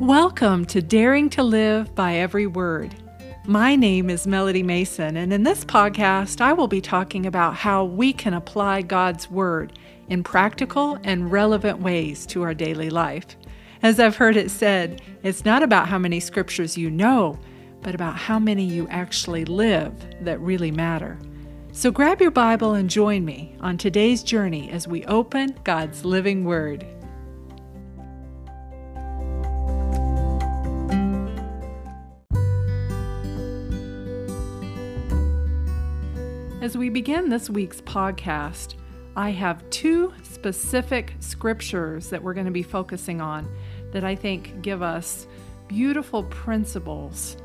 Welcome to Daring to Live by Every Word. My name is Melody Mason, and in this podcast, I will be talking about how we can apply God's Word in practical and relevant ways to our daily life. As I've heard it said, it's not about how many scriptures you know, but about how many you actually live that really matter. So grab your Bible and join me on today's journey as we open God's living Word. As we begin this week's podcast, I have two specific scriptures that we're going to be focusing on that I think give us beautiful principles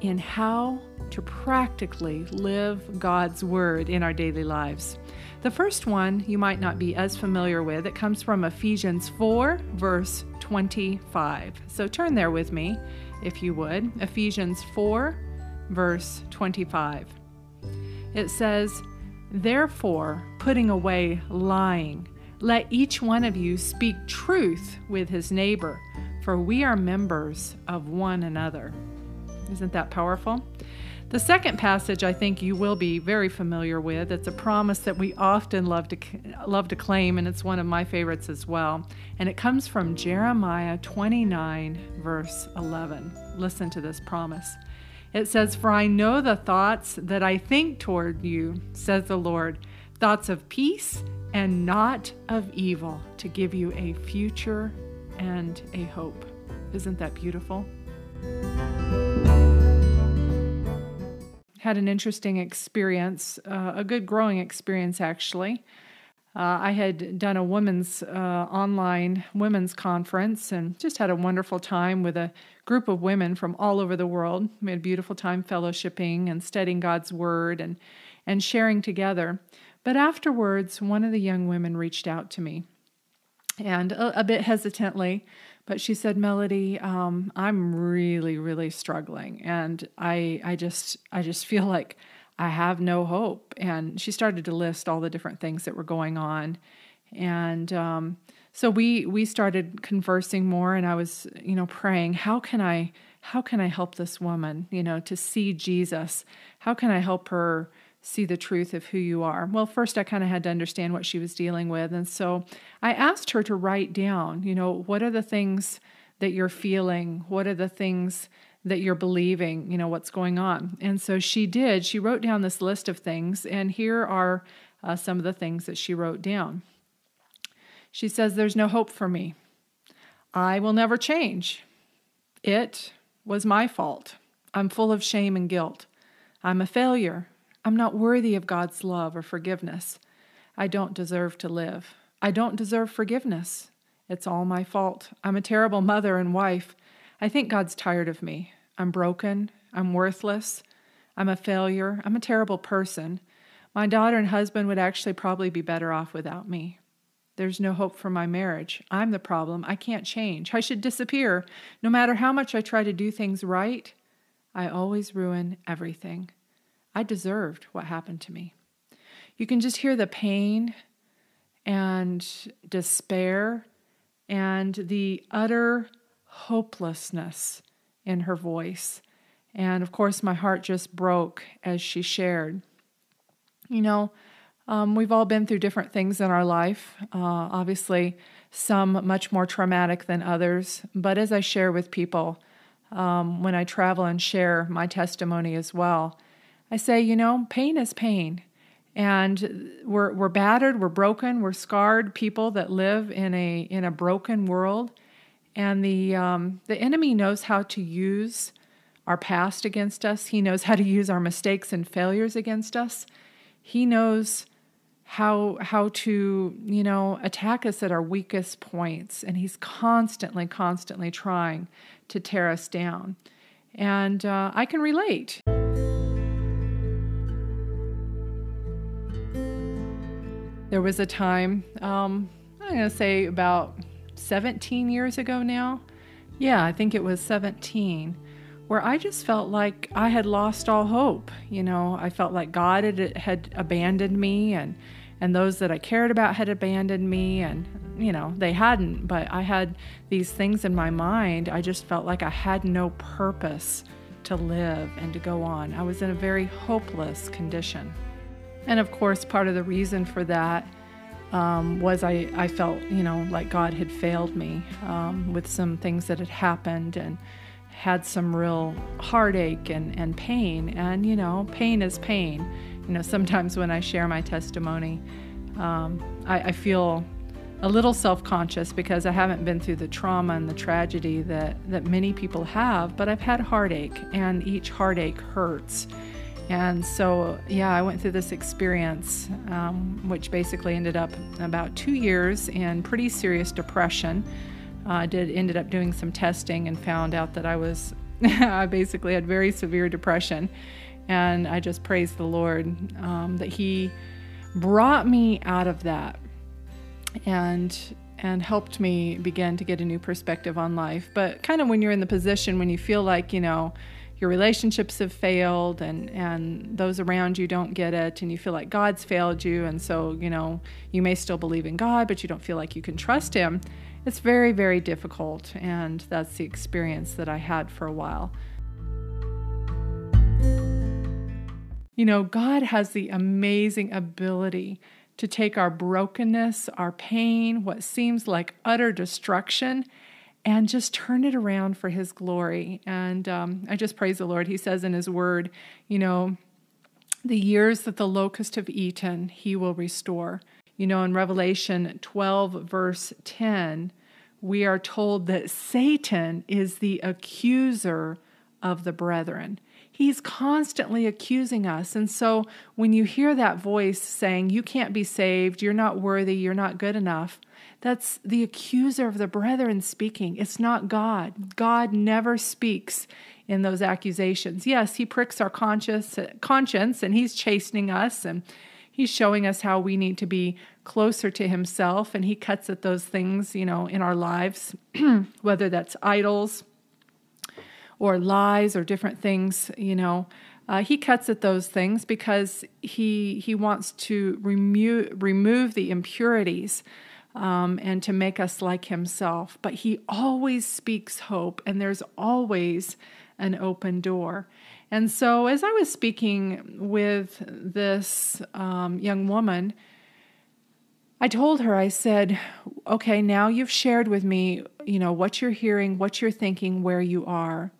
in how to practically live God's Word in our daily lives. The first one you might not be as familiar with. It comes from Ephesians 4, verse 25. So turn there with me, if you would. Ephesians 4, verse 25. It says, Therefore, putting away lying, let each one of you speak truth with his neighbor, for we are members of one another. Isn't that powerful? The second passage I think you will be very familiar with. It's a promise that we often love to love to claim and it's one of my favorites as well. And it comes from Jeremiah 29 verse 11. Listen to this promise. It says, For I know the thoughts that I think toward you, says the Lord, thoughts of peace and not of evil, to give you a future and a hope. Isn't that beautiful? Had an interesting experience, uh, a good growing experience actually. Uh, I had done a women's uh, online women's conference and just had a wonderful time with a group of women from all over the world. We had a beautiful time fellowshipping and studying God's Word and, and sharing together. But afterwards, one of the young women reached out to me and a, a bit hesitantly, but she said, Melody, um, I'm really, really struggling. And I, I just, I just feel like I have no hope. And she started to list all the different things that were going on. And um, so we we started conversing more, and I was you know praying, how can I how can I help this woman you know to see Jesus? How can I help her? see the truth of who you are. Well, first I kind of had to understand what she was dealing with. And so I asked her to write down, you know, what are the things that you're feeling? What are the things that you're believing, you know, what's going on. And so she did. She wrote down this list of things, and here are uh, some of the things that she wrote down. She says, There's no hope for me. I will never change. It was my fault. I'm full of shame and guilt. I'm a failure. I'm not worthy of God's love or forgiveness. I don't deserve to live. I don't deserve forgiveness. It's all my fault. I'm a terrible mother and wife. I think God's tired of me. I'm broken. I'm worthless. I'm a failure. I'm a terrible person. My daughter and husband would actually probably be better off without me. There's no hope for my marriage. I'm the problem. I can't change. I should disappear. No matter how much I try to do things right, I always ruin everything. I deserved what happened to me. You can just hear the pain and despair and the utter hopelessness in her voice. And of course, my heart just broke as she shared. You know, um, we've all been through different things in our life, uh, obviously, some much more traumatic than others. But as I share with people, um, when I travel and share my testimony as well, I say, you know, pain is pain. And we're, we're battered, we're broken, we're scarred people that live in a, in a broken world. And the, um, the enemy knows how to use our past against us, he knows how to use our mistakes and failures against us. He knows how how to you know attack us at our weakest points. And he's constantly constantly trying to tear us down. And uh, i can relate. There was a time um, i'm going to say about 17 years ago now. Yeah, I think it was 17, where I just felt like I had lost all hope. You know, I felt like God had, had abandoned me and and those that I cared about had abandoned me and you know, they hadn't, but I had these things in my mind. I just felt like I had no purpose to live and to go on. I was in a very hopeless condition. And of course, part of the reason for that um, was I, I felt, you know, like God had failed me um, with some things that had happened and had some real heartache and, and pain. And, you know, pain is pain. You know, sometimes when I share my testimony, um, I, I feel a little self-conscious because I haven't been through the trauma and the tragedy that, that many people have, but I've had heartache and each heartache hurts. And so, yeah, I went through this experience, um, which basically ended up about two years in pretty serious depression. I uh, did ended up doing some testing and found out that I was, I basically had very severe depression, and I just praised the Lord um, that He brought me out of that, and and helped me begin to get a new perspective on life. But kind of when you're in the position when you feel like you know your relationships have failed and and those around you don't get it and you feel like God's failed you and so you know you may still believe in God but you don't feel like you can trust him it's very very difficult and that's the experience that I had for a while. You know God has the amazing ability to take our brokenness our pain what seems like utter destruction and just turn it around for his glory. And um, I just praise the Lord. He says in his word, you know, the years that the locust have eaten, he will restore. You know, in Revelation 12, verse 10, we are told that Satan is the accuser of the brethren. He's constantly accusing us. And so when you hear that voice saying, You can't be saved, you're not worthy, you're not good enough, that's the accuser of the brethren speaking. It's not God. God never speaks in those accusations. Yes, he pricks our conscience, conscience and he's chastening us and he's showing us how we need to be closer to himself and he cuts at those things, you know, in our lives, whether that's idols or lies or different things, you know. Uh, he cuts at those things because he he wants to remove remove the impurities um, and to make us like Himself. But He always speaks hope, and there's always an open door. And so, as I was speaking with this um, young woman, I told her, I said, okay, now you've shared with me, you know, what you're hearing, what you're thinking, where you are.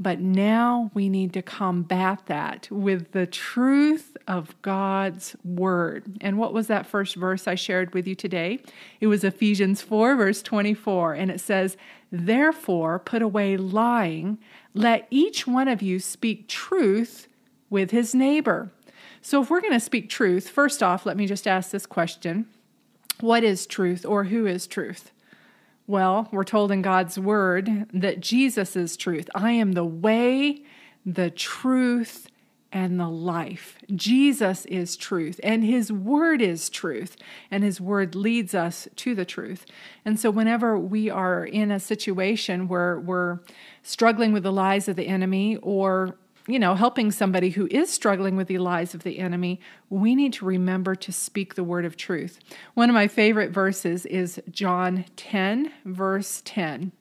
But now we need to combat that with the truth of God's word. And what was that first verse I shared with you today? It was Ephesians 4, verse 24. And it says, Therefore, put away lying, let each one of you speak truth with his neighbor. So, if we're going to speak truth, first off, let me just ask this question What is truth or who is truth? Well, we're told in God's word that Jesus is truth. I am the way, the truth, and the life. Jesus is truth, and His Word is truth, and His Word leads us to the truth. And so, whenever we are in a situation where we're struggling with the lies of the enemy or you know, helping somebody who is struggling with the lies of the enemy, we need to remember to speak the word of truth. One of my favorite verses is John 10, verse 10.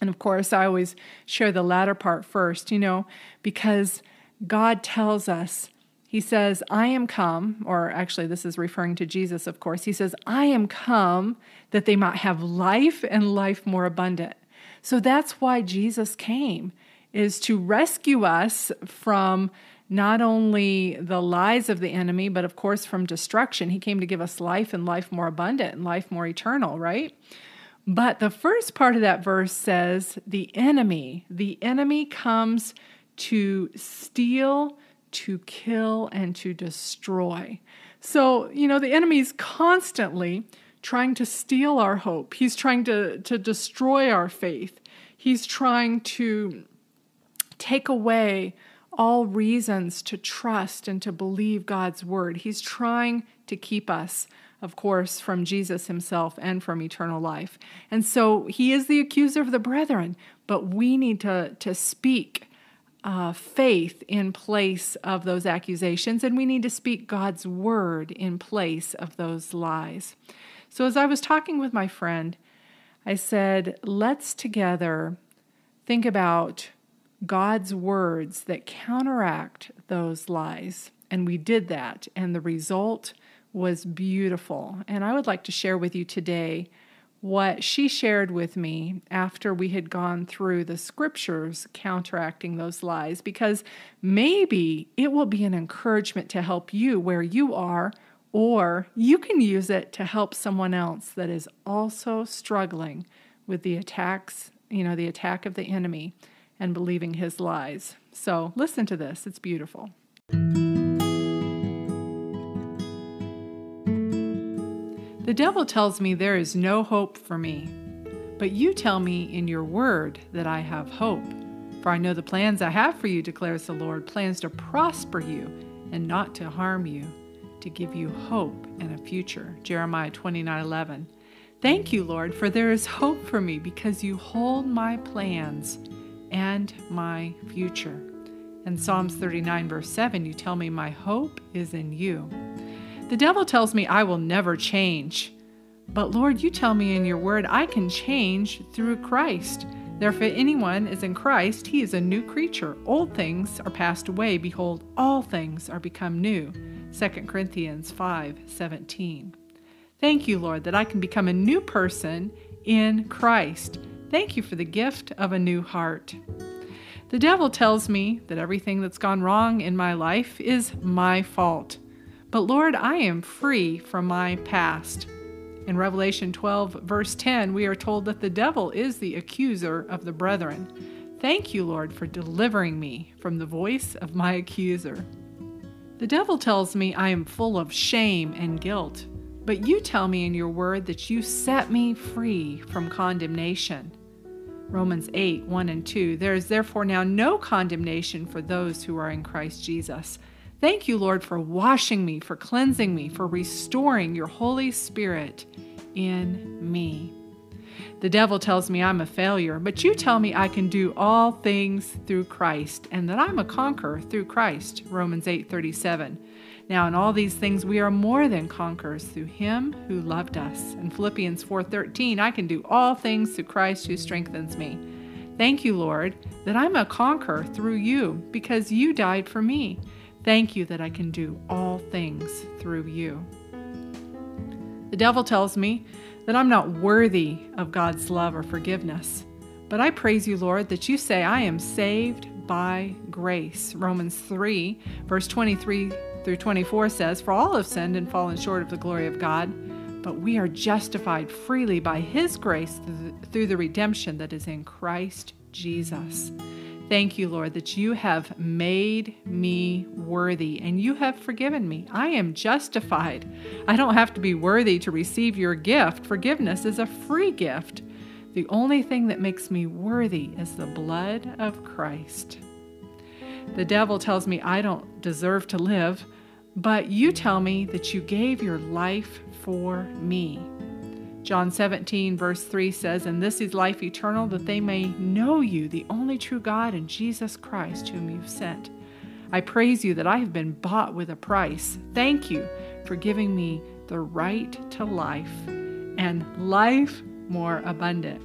And of course, I always share the latter part first, you know, because God tells us, He says, I am come, or actually, this is referring to Jesus, of course. He says, I am come that they might have life and life more abundant. So that's why Jesus came is to rescue us from not only the lies of the enemy, but of course from destruction. He came to give us life and life more abundant and life more eternal, right? But the first part of that verse says the enemy, the enemy comes to steal, to kill, and to destroy. So, you know, the enemy is constantly trying to steal our hope. He's trying to, to destroy our faith. He's trying to take away all reasons to trust and to believe God's word. He's trying to keep us, of course, from Jesus himself and from eternal life. And so he is the accuser of the brethren, but we need to, to speak uh, faith in place of those accusations, and we need to speak God's word in place of those lies. So, as I was talking with my friend, I said, let's together think about God's words that counteract those lies. And we did that, and the result was beautiful. And I would like to share with you today what she shared with me after we had gone through the scriptures counteracting those lies, because maybe it will be an encouragement to help you where you are, or you can use it to help someone else that is also struggling with the attacks, you know, the attack of the enemy and believing his lies. So listen to this, it's beautiful. The devil tells me there is no hope for me. But you tell me in your word that I have hope. For I know the plans I have for you, declares the Lord plans to prosper you and not to harm you, to give you hope and a future. Jeremiah 29 11. Thank you, Lord, for there is hope for me because you hold my plans and my future. In Psalms 39, verse 7, you tell me, My hope is in you. The devil tells me I will never change. But Lord, you tell me in your word I can change through Christ. Therefore, anyone is in Christ, he is a new creature. Old things are passed away. Behold, all things are become new. 2 Corinthians 5 17. Thank you, Lord, that I can become a new person in Christ. Thank you for the gift of a new heart. The devil tells me that everything that's gone wrong in my life is my fault. But Lord, I am free from my past. In Revelation 12, verse 10, we are told that the devil is the accuser of the brethren. Thank you, Lord, for delivering me from the voice of my accuser. The devil tells me I am full of shame and guilt, but you tell me in your word that you set me free from condemnation. Romans 8, 1 and 2. There is therefore now no condemnation for those who are in Christ Jesus. Thank you, Lord, for washing me, for cleansing me, for restoring your Holy Spirit in me. The devil tells me I'm a failure, but you tell me I can do all things through Christ and that I'm a conqueror through Christ. Romans 8:37. Now in all these things we are more than conquerors through him who loved us. In Philippians 4:13, I can do all things through Christ who strengthens me. Thank you, Lord, that I'm a conqueror through you because you died for me. Thank you that I can do all things through you. The devil tells me that I'm not worthy of God's love or forgiveness. But I praise you, Lord, that you say I am saved by grace. Romans 3, verse 23 through 24 says, For all have sinned and fallen short of the glory of God, but we are justified freely by his grace through the redemption that is in Christ Jesus. Thank you, Lord, that you have made me worthy and you have forgiven me. I am justified. I don't have to be worthy to receive your gift. Forgiveness is a free gift. The only thing that makes me worthy is the blood of Christ. The devil tells me I don't deserve to live, but you tell me that you gave your life for me. John 17, verse 3 says, And this is life eternal, that they may know you, the only true God, and Jesus Christ, whom you've sent. I praise you that I have been bought with a price. Thank you for giving me the right to life and life more abundant.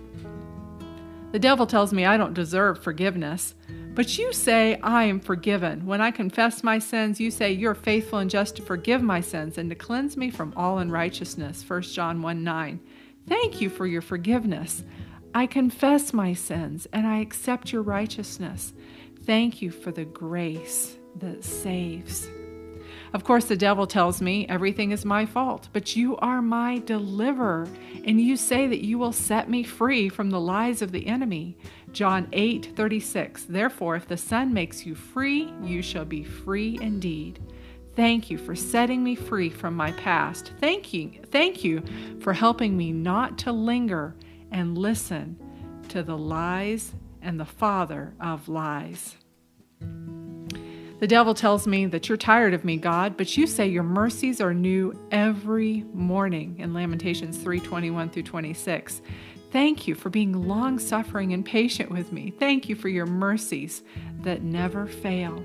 The devil tells me I don't deserve forgiveness. But you say, I am forgiven. When I confess my sins, you say, You're faithful and just to forgive my sins and to cleanse me from all unrighteousness. 1 John 1 9. Thank you for your forgiveness. I confess my sins and I accept your righteousness. Thank you for the grace that saves. Of course, the devil tells me everything is my fault, but you are my deliverer, and you say that you will set me free from the lies of the enemy. John 8 36. Therefore, if the Son makes you free, you shall be free indeed. Thank you for setting me free from my past. Thank you, thank you for helping me not to linger and listen to the lies and the father of lies. The devil tells me that you're tired of me, God, but you say your mercies are new every morning in Lamentations 3:21 through 26. Thank you for being long suffering and patient with me. Thank you for your mercies that never fail.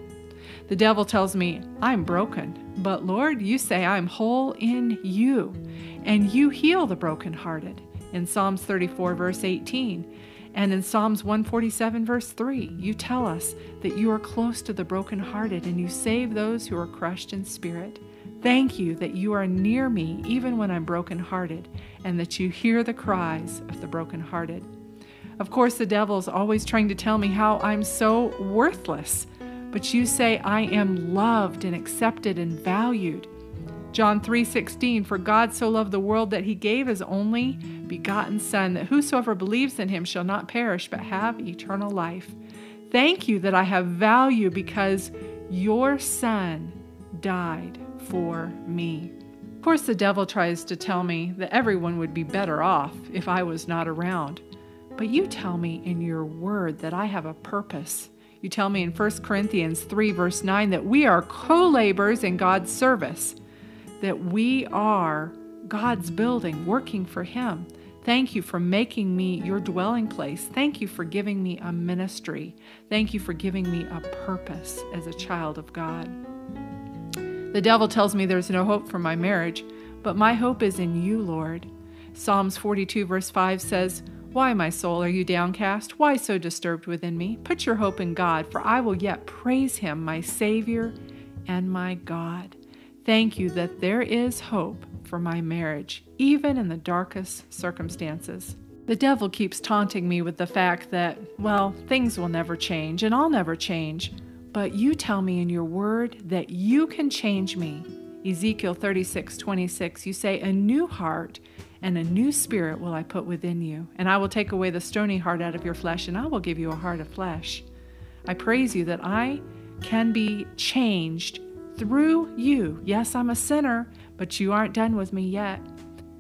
The devil tells me, I'm broken, but Lord, you say I'm whole in you, and you heal the brokenhearted. In Psalms 34, verse 18, and in Psalms 147, verse 3, you tell us that you are close to the brokenhearted and you save those who are crushed in spirit. Thank you that you are near me even when I'm brokenhearted and that you hear the cries of the brokenhearted. Of course, the devil's always trying to tell me how I'm so worthless, but you say I am loved and accepted and valued. John 3:16 For God so loved the world that he gave his only begotten son that whosoever believes in him shall not perish but have eternal life. Thank you that I have value because your son died for me. Of course the devil tries to tell me that everyone would be better off if I was not around. But you tell me in your word that I have a purpose. You tell me in 1 Corinthians 3 verse 9 that we are co-laborers in God's service that we are God's building, working for Him. Thank you for making me your dwelling place. Thank you for giving me a ministry. Thank you for giving me a purpose as a child of God. The devil tells me there's no hope for my marriage, but my hope is in you, Lord. Psalms 42, verse 5 says, Why, my soul, are you downcast? Why so disturbed within me? Put your hope in God, for I will yet praise him, my Savior and my God. Thank you that there is hope for my marriage, even in the darkest circumstances. The devil keeps taunting me with the fact that, well, things will never change and I'll never change. But you tell me in your word that you can change me. Ezekiel 36 26, you say, A new heart and a new spirit will I put within you, and I will take away the stony heart out of your flesh, and I will give you a heart of flesh. I praise you that I can be changed through you. Yes, I'm a sinner, but you aren't done with me yet.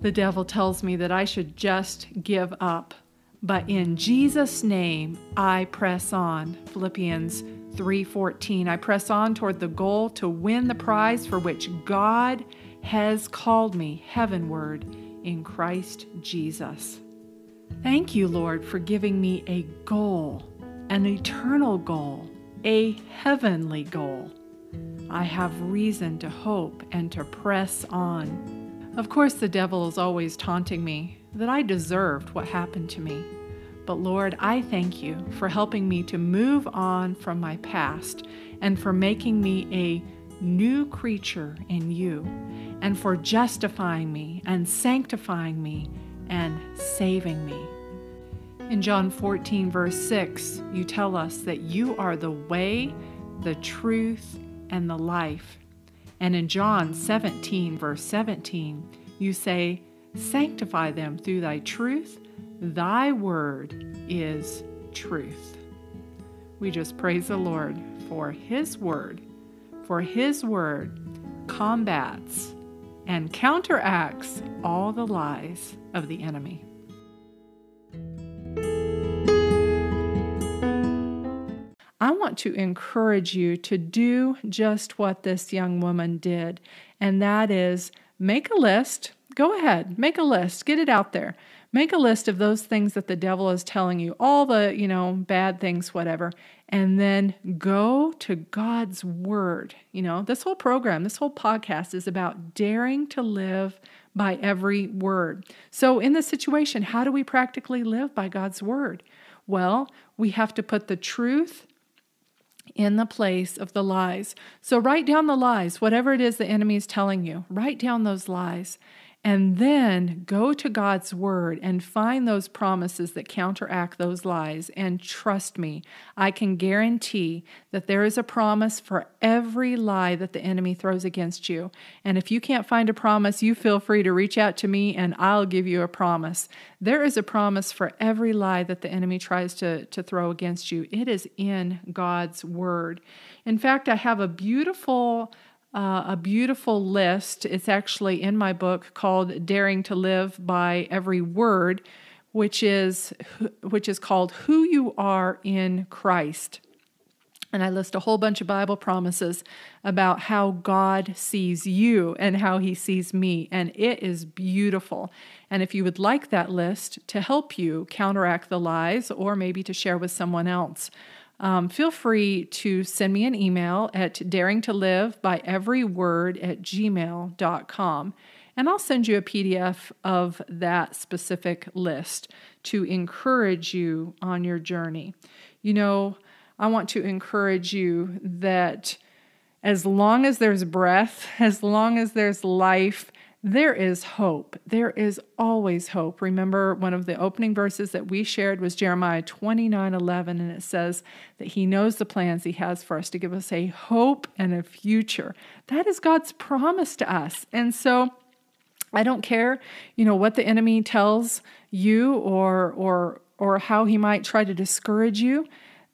The devil tells me that I should just give up. But in Jesus' name, I press on. Philippians 3:14. I press on toward the goal to win the prize for which God has called me heavenward in Christ Jesus. Thank you, Lord, for giving me a goal, an eternal goal, a heavenly goal. I have reason to hope and to press on. Of course, the devil is always taunting me that I deserved what happened to me. But Lord, I thank you for helping me to move on from my past and for making me a new creature in you and for justifying me and sanctifying me and saving me. In John 14, verse 6, you tell us that you are the way, the truth, and the life. And in John 17, verse 17, you say, Sanctify them through thy truth. Thy word is truth. We just praise the Lord for his word, for his word combats and counteracts all the lies of the enemy. I want to encourage you to do just what this young woman did, and that is make a list. Go ahead, make a list, get it out there. Make a list of those things that the devil is telling you, all the, you know, bad things, whatever, and then go to God's word. You know, this whole program, this whole podcast is about daring to live by every word. So, in this situation, how do we practically live by God's word? Well, we have to put the truth in the place of the lies. So write down the lies, whatever it is the enemy is telling you, write down those lies. And then go to God's word and find those promises that counteract those lies. And trust me, I can guarantee that there is a promise for every lie that the enemy throws against you. And if you can't find a promise, you feel free to reach out to me and I'll give you a promise. There is a promise for every lie that the enemy tries to, to throw against you. It is in God's word. In fact, I have a beautiful uh, a beautiful list. It's actually in my book called Daring to Live by Every Word, which is which is called Who You Are in Christ. And I list a whole bunch of Bible promises about how God sees you and how he sees me. And it is beautiful. And if you would like that list to help you counteract the lies or maybe to share with someone else, um, feel free to send me an email at daring to live by every word at gmail.com. And I'll send you a PDF of that specific list to encourage you on your journey. You know, I want to encourage you that as long as there's breath, as long as there's life, there is hope. There is always hope. Remember, one of the opening verses that we shared was Jeremiah 29 11, and it says that He knows the plans He has for us to give us a hope and a future. That is God's promise to us. And so, I don't care, you know, what the enemy tells you or or or how he might try to discourage you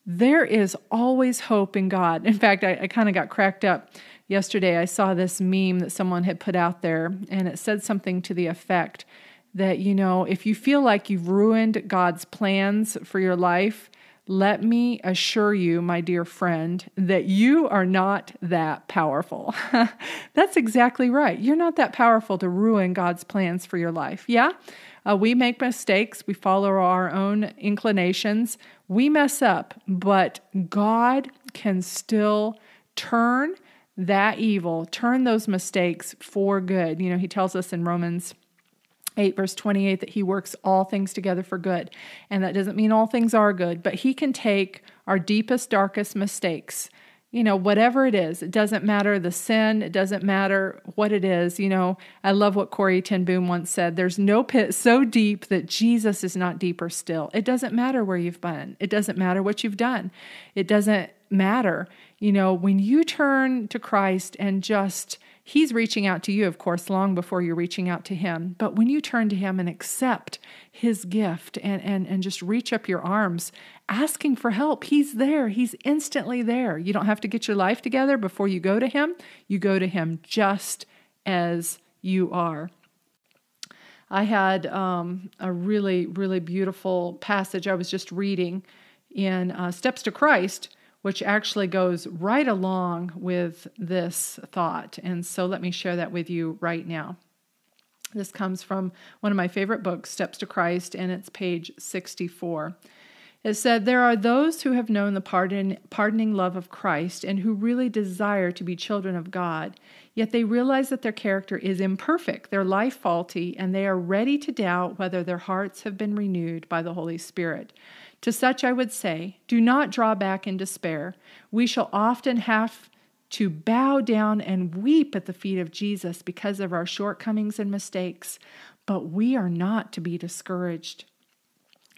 there is always hope in God. In fact, I, I kind of got cracked up yesterday. I saw this meme that someone had put out there, and it said something to the effect that, you know, if you feel like you've ruined God's plans for your life, let me assure you, my dear friend, that you are not that powerful. That's exactly right. You're not that powerful to ruin God's plans for your life. Yeah? Uh, we make mistakes, we follow our own inclinations, we mess up, but God can still turn that evil, turn those mistakes for good. You know, He tells us in Romans 8, verse 28, that He works all things together for good. And that doesn't mean all things are good, but He can take our deepest, darkest mistakes you know, whatever it is, it doesn't matter the sin, it doesn't matter what it is. You know, I love what Corrie ten Boom once said there's no pit so deep that Jesus is not deeper still. It doesn't matter where you've been, it doesn't matter what you've done, it doesn't matter. You know, when you turn to Christ and just He's reaching out to you, of course, long before you're reaching out to Him. But when you turn to Him and accept His gift and, and, and just reach up your arms, asking for help, He's there. He's instantly there. You don't have to get your life together before you go to Him. You go to Him just as you are. I had um, a really, really beautiful passage I was just reading in uh, Steps to Christ which actually goes right along with this thought. And so let me share that with you right now. This comes from one of my favorite books, Steps to Christ, and it's page 64. It said, There are those who have known the pardon, pardoning love of Christ and who really desire to be children of God, yet they realize that their character is imperfect, their life faulty, and they are ready to doubt whether their hearts have been renewed by the Holy Spirit. To such I would say, Do not draw back in despair. We shall often have to bow down and weep at the feet of Jesus because of our shortcomings and mistakes, but we are not to be discouraged.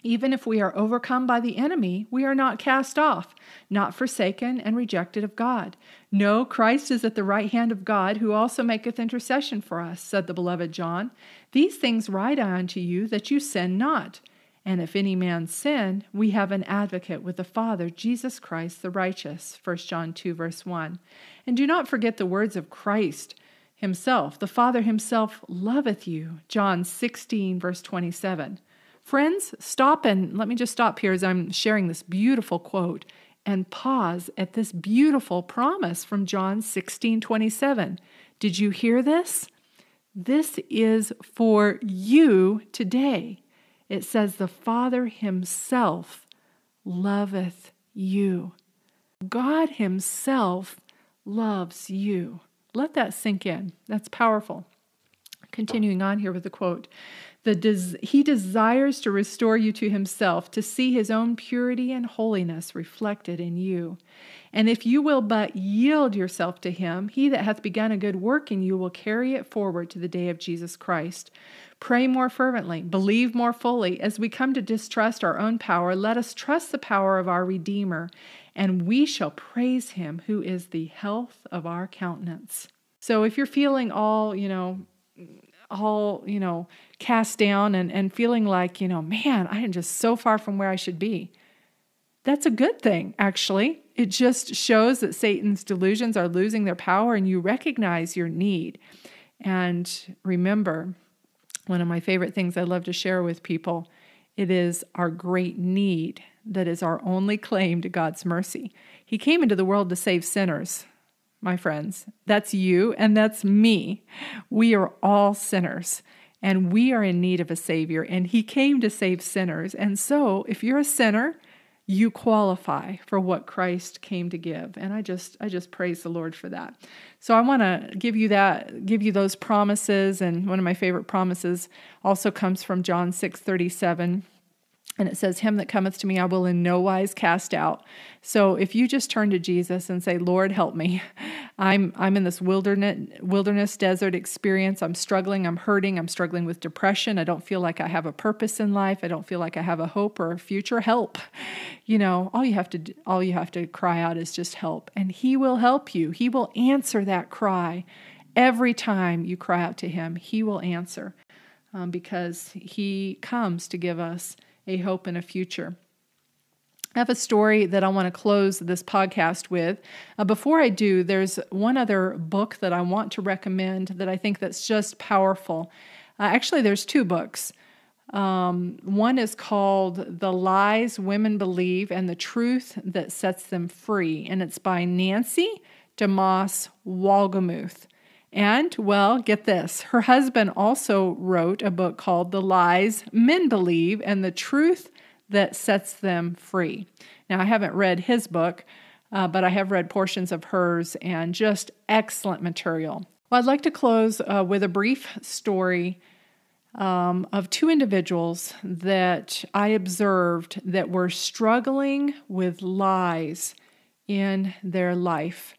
Even if we are overcome by the enemy, we are not cast off, not forsaken and rejected of God. No, Christ is at the right hand of God, who also maketh intercession for us, said the beloved John. These things write I unto you, that you sin not. And if any man sin, we have an advocate with the Father, Jesus Christ the righteous. 1 John 2, verse 1. And do not forget the words of Christ himself. The Father himself loveth you. John 16, verse 27. Friends, stop and let me just stop here as I'm sharing this beautiful quote and pause at this beautiful promise from John 16, 27. Did you hear this? This is for you today it says, The Father Himself loveth you. God Himself loves you. Let that sink in. That's powerful. Continuing on here with the quote the des- He desires to restore you to Himself, to see His own purity and holiness reflected in you. And if you will but yield yourself to Him, He that hath begun a good work in you will carry it forward to the day of Jesus Christ. Pray more fervently, believe more fully. As we come to distrust our own power, let us trust the power of our Redeemer, and we shall praise him who is the health of our countenance. So if you're feeling all, you know, all, you know, cast down and, and feeling like, you know, man, I am just so far from where I should be, that's a good thing, actually. It just shows that Satan's delusions are losing their power and you recognize your need. And remember, one of my favorite things I love to share with people. It is our great need that is our only claim to God's mercy. He came into the world to save sinners, my friends. That's you and that's me. We are all sinners and we are in need of a Savior, and He came to save sinners. And so, if you're a sinner, you qualify for what Christ came to give. And I just I just praise the Lord for that. So I want to give you that give you those promises and one of my favorite promises also comes from John 6:37 and it says, Him that cometh to me, I will in no wise cast out. So if you just turn to Jesus and say, Lord, help me. I'm I'm in this wilderness wilderness desert experience. I'm struggling, I'm hurting, I'm struggling with depression. I don't feel like I have a purpose in life. I don't feel like I have a hope or a future. Help. You know, all you have to all you have to cry out is just help. And he will help you. He will answer that cry. Every time you cry out to him, he will answer. Um, because he comes to give us a hope and a future. I have a story that I want to close this podcast with. Uh, before I do, there's one other book that I want to recommend that I think that's just powerful. Uh, actually, there's two books. Um, one is called The Lies Women Believe and the Truth That Sets Them Free, and it's by Nancy DeMoss Wolgemuth. And, well, get this her husband also wrote a book called The Lies Men Believe and the Truth That Sets Them Free. Now, I haven't read his book, uh, but I have read portions of hers and just excellent material. Well, I'd like to close uh, with a brief story um, of two individuals that I observed that were struggling with lies in their life.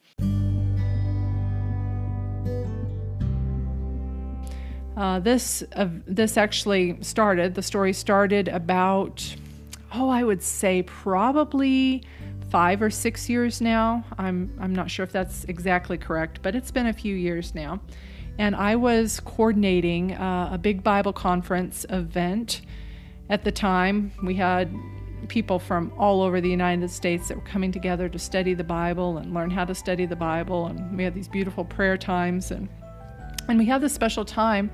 Uh, this uh, this actually started. The story started about oh, I would say probably five or six years now. I'm I'm not sure if that's exactly correct, but it's been a few years now. And I was coordinating uh, a big Bible conference event. At the time, we had people from all over the United States that were coming together to study the Bible and learn how to study the Bible. And we had these beautiful prayer times and and we had this special time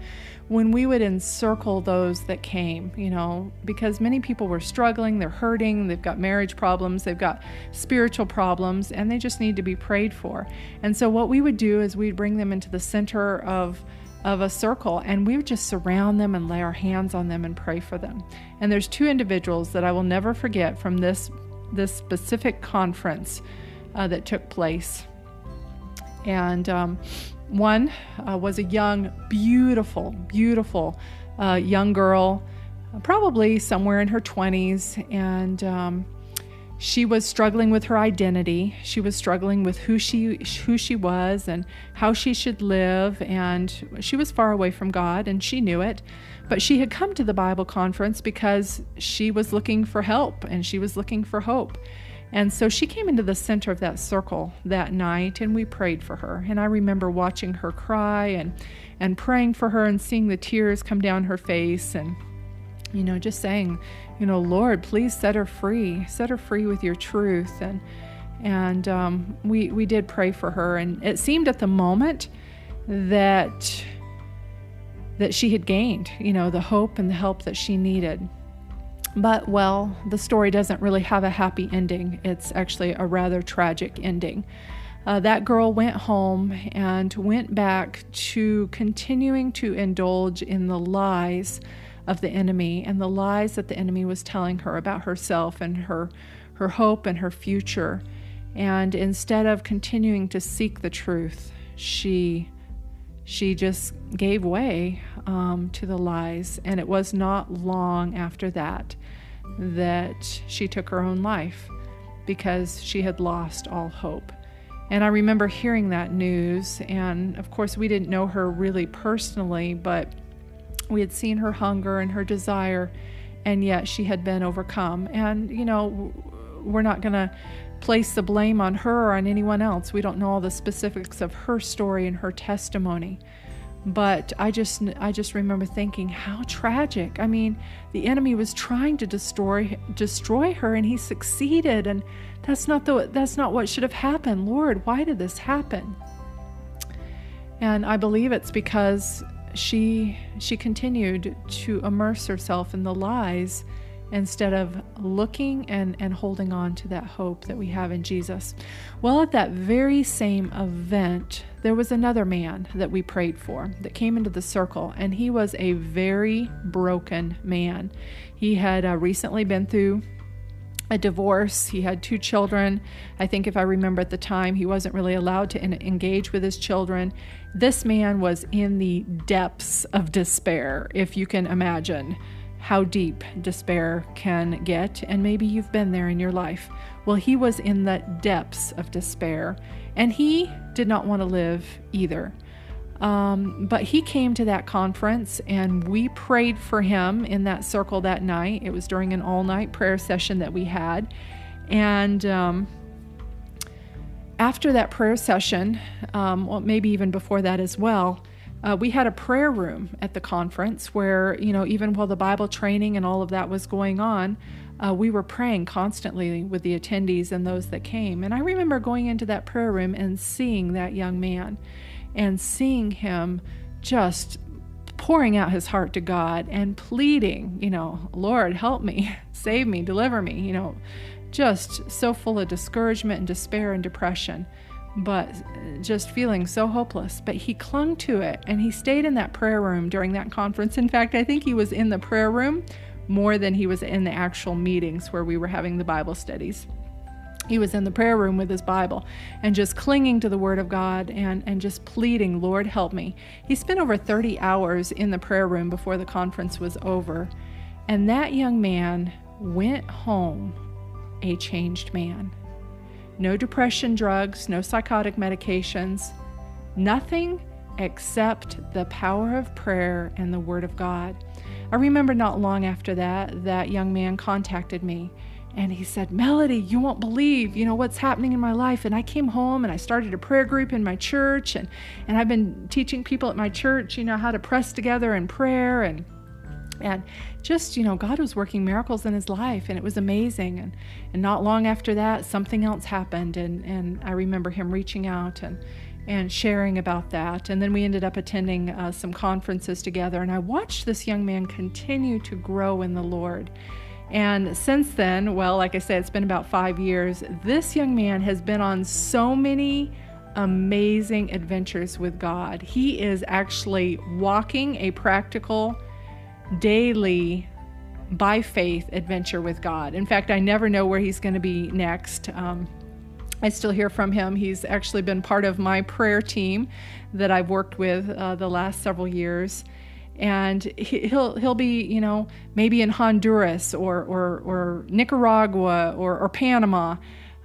when we would encircle those that came, you know, because many people were struggling, they're hurting, they've got marriage problems, they've got spiritual problems, and they just need to be prayed for. And so what we would do is we'd bring them into the center of of a circle and we would just surround them and lay our hands on them and pray for them. And there's two individuals that I will never forget from this this specific conference uh, that took place. And um, one uh, was a young, beautiful, beautiful uh, young girl, probably somewhere in her 20s, and um, she was struggling with her identity. She was struggling with who she who she was and how she should live, and she was far away from God, and she knew it. But she had come to the Bible conference because she was looking for help and she was looking for hope. And so she came into the center of that circle that night and we prayed for her. And I remember watching her cry and and praying for her and seeing the tears come down her face and you know just saying, you know, Lord, please set her free. Set her free with your truth and and um, we we did pray for her and it seemed at the moment that that she had gained, you know, the hope and the help that she needed. But, well, the story doesn't really have a happy ending. It's actually a rather tragic ending. Uh, that girl went home and went back to continuing to indulge in the lies of the enemy and the lies that the enemy was telling her about herself and her, her hope and her future. And instead of continuing to seek the truth, she she just gave way um, to the lies. And it was not long after that that she took her own life because she had lost all hope. And I remember hearing that news. And of course, we didn't know her really personally, but we had seen her hunger and her desire, and yet she had been overcome. And, you know, we're not going to place the blame on her or on anyone else. We don't know all the specifics of her story and her testimony. But I just I just remember thinking how tragic. I mean, the enemy was trying to destroy destroy her and he succeeded and that's not the that's not what should have happened. Lord, why did this happen? And I believe it's because she she continued to immerse herself in the lies instead of looking and, and holding on to that hope that we have in Jesus. Well, at that very same event, there was another man that we prayed for that came into the circle, and he was a very broken man. He had uh, recently been through a divorce. He had two children. I think, if I remember at the time, he wasn't really allowed to engage with his children. This man was in the depths of despair, if you can imagine how deep despair can get, and maybe you've been there in your life. Well, he was in the depths of despair, and he did not want to live either. Um, but he came to that conference, and we prayed for him in that circle that night. It was during an all night prayer session that we had. And um, after that prayer session, um, well, maybe even before that as well, uh, we had a prayer room at the conference where, you know, even while the Bible training and all of that was going on, uh, we were praying constantly with the attendees and those that came. And I remember going into that prayer room and seeing that young man and seeing him just pouring out his heart to God and pleading, you know, Lord, help me, save me, deliver me, you know, just so full of discouragement and despair and depression but just feeling so hopeless. But he clung to it and he stayed in that prayer room during that conference. In fact, I think he was in the prayer room more than he was in the actual meetings where we were having the Bible studies. He was in the prayer room with his Bible and just clinging to the Word of God and, and just pleading, Lord, help me. He spent over 30 hours in the prayer room before the conference was over. And that young man went home a changed man. No depression drugs, no psychotic medications, nothing except the power of prayer and the Word of God. I remember not long after that, that young man contacted me and he said, Melody, you won't believe, you know, what's happening in my life. And I came home and I started a prayer group in my church and, and I've been teaching people at my church, you know, how to press together in prayer and and just you know god was working miracles in his life and it was amazing. And and not long after that something else happened and and i remember him reaching out and and sharing about that. And then we ended up attending uh, some conferences together and i watched this young man continue to grow in the lord. And since then well like i said it's been about five years this young man has been on so many amazing adventures with god. He is actually walking a practical daily by faith adventure with God. In fact, I never know where he's going to be next. Um, I still hear from him. He's actually been part of my prayer team that I've worked with uh, the last several years. And he'll he'll be you know maybe in Honduras or or, or Nicaragua or, or Panama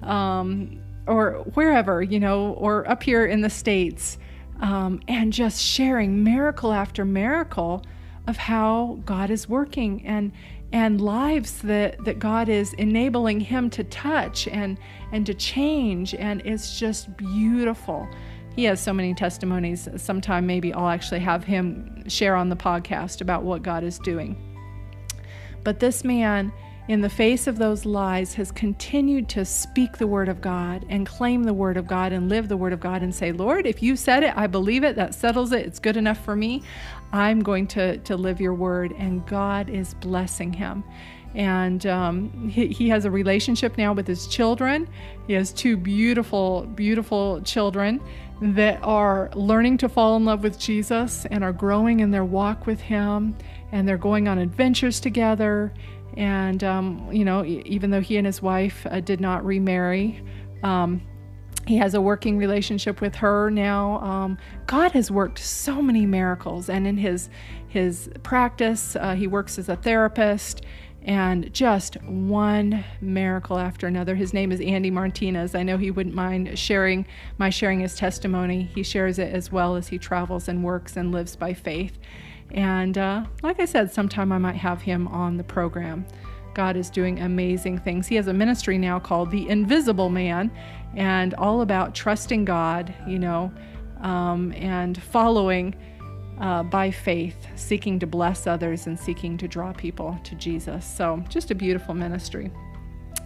um, or wherever you know or up here in the states um, and just sharing miracle after miracle of how God is working and and lives that, that God is enabling him to touch and and to change and it's just beautiful. He has so many testimonies. Sometime maybe I'll actually have him share on the podcast about what God is doing. But this man in the face of those lies, has continued to speak the Word of God and claim the Word of God and live the Word of God and say, Lord, if you said it, I believe it, that settles it, it's good enough for me. I'm going to, to live your Word. And God is blessing him. And um, he, he has a relationship now with his children. He has two beautiful, beautiful children that are learning to fall in love with Jesus and are growing in their walk with Him. And they're going on adventures together and, um, you know, even though he and his wife uh, did not remarry, um, he has a working relationship with her now. Um, God has worked so many miracles, and in his his practice, uh, he works as a therapist, and just one miracle after another. His name is Andy Martinez. I know he wouldn't mind sharing my sharing his testimony. He shares it as well as he travels and works and lives by faith. And uh, like I said, sometime I might have him on the program. God is doing amazing things. He has a ministry now called The Invisible Man and all about trusting God, you know, um, and following uh, by faith, seeking to bless others and seeking to draw people to Jesus. So, just a beautiful ministry.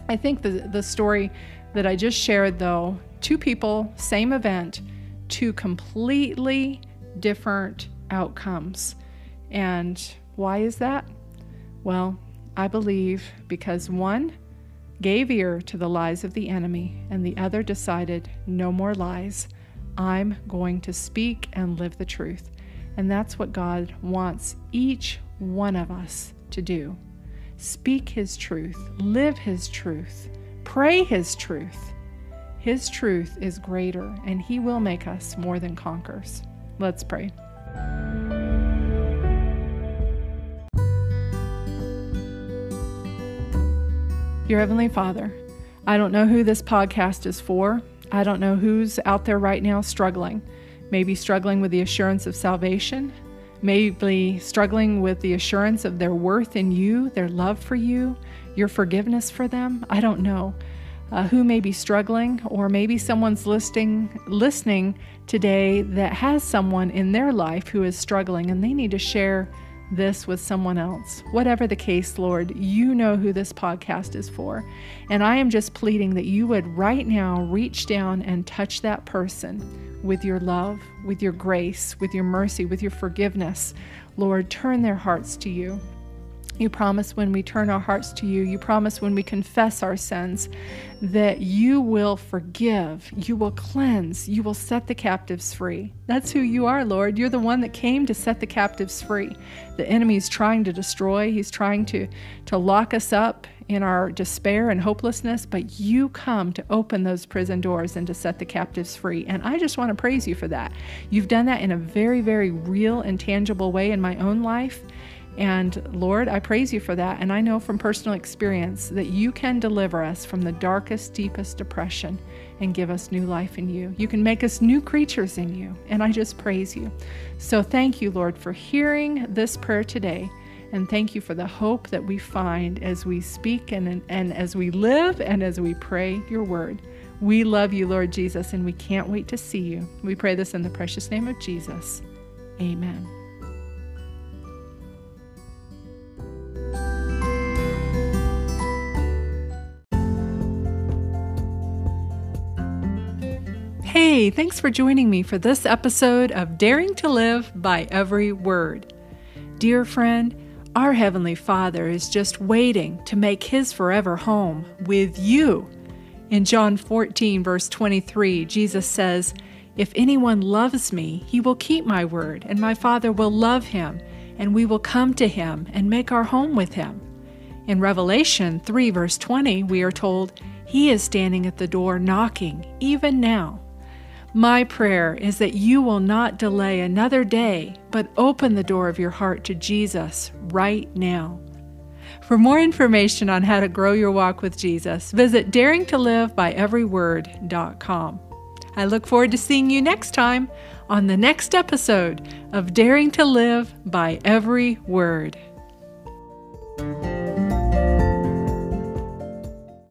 I think the, the story that I just shared, though, two people, same event, two completely different outcomes. And why is that? Well, I believe because one gave ear to the lies of the enemy and the other decided, no more lies. I'm going to speak and live the truth. And that's what God wants each one of us to do. Speak His truth, live His truth, pray His truth. His truth is greater, and He will make us more than conquerors. Let's pray. Your Heavenly Father, I don't know who this podcast is for. I don't know who's out there right now struggling. Maybe struggling with the assurance of salvation, maybe struggling with the assurance of their worth in you, their love for you, your forgiveness for them. I don't know. Uh, who may be struggling, or maybe someone's listening listening today that has someone in their life who is struggling and they need to share this with someone else. Whatever the case, Lord, you know who this podcast is for. And I am just pleading that you would right now reach down and touch that person with your love, with your grace, with your mercy, with your forgiveness. Lord, turn their hearts to you. You promise when we turn our hearts to you, you promise when we confess our sins, that you will forgive, you will cleanse, you will set the captives free. That's who you are, Lord. You're the one that came to set the captives free. The enemy is trying to destroy, he's trying to, to lock us up in our despair and hopelessness, but you come to open those prison doors and to set the captives free. And I just want to praise you for that. You've done that in a very, very real and tangible way in my own life. And Lord, I praise you for that. And I know from personal experience that you can deliver us from the darkest, deepest depression and give us new life in you. You can make us new creatures in you. And I just praise you. So thank you, Lord, for hearing this prayer today. And thank you for the hope that we find as we speak and, and as we live and as we pray your word. We love you, Lord Jesus, and we can't wait to see you. We pray this in the precious name of Jesus. Amen. Thanks for joining me for this episode of Daring to Live by Every Word. Dear friend, our Heavenly Father is just waiting to make His forever home with you. In John 14, verse 23, Jesus says, If anyone loves me, he will keep my word, and my Father will love him, and we will come to him and make our home with him. In Revelation 3, verse 20, we are told, He is standing at the door knocking, even now. My prayer is that you will not delay another day, but open the door of your heart to Jesus right now. For more information on how to grow your walk with Jesus, visit daringtolivebyeveryword.com. I look forward to seeing you next time on the next episode of Daring to Live by Every Word.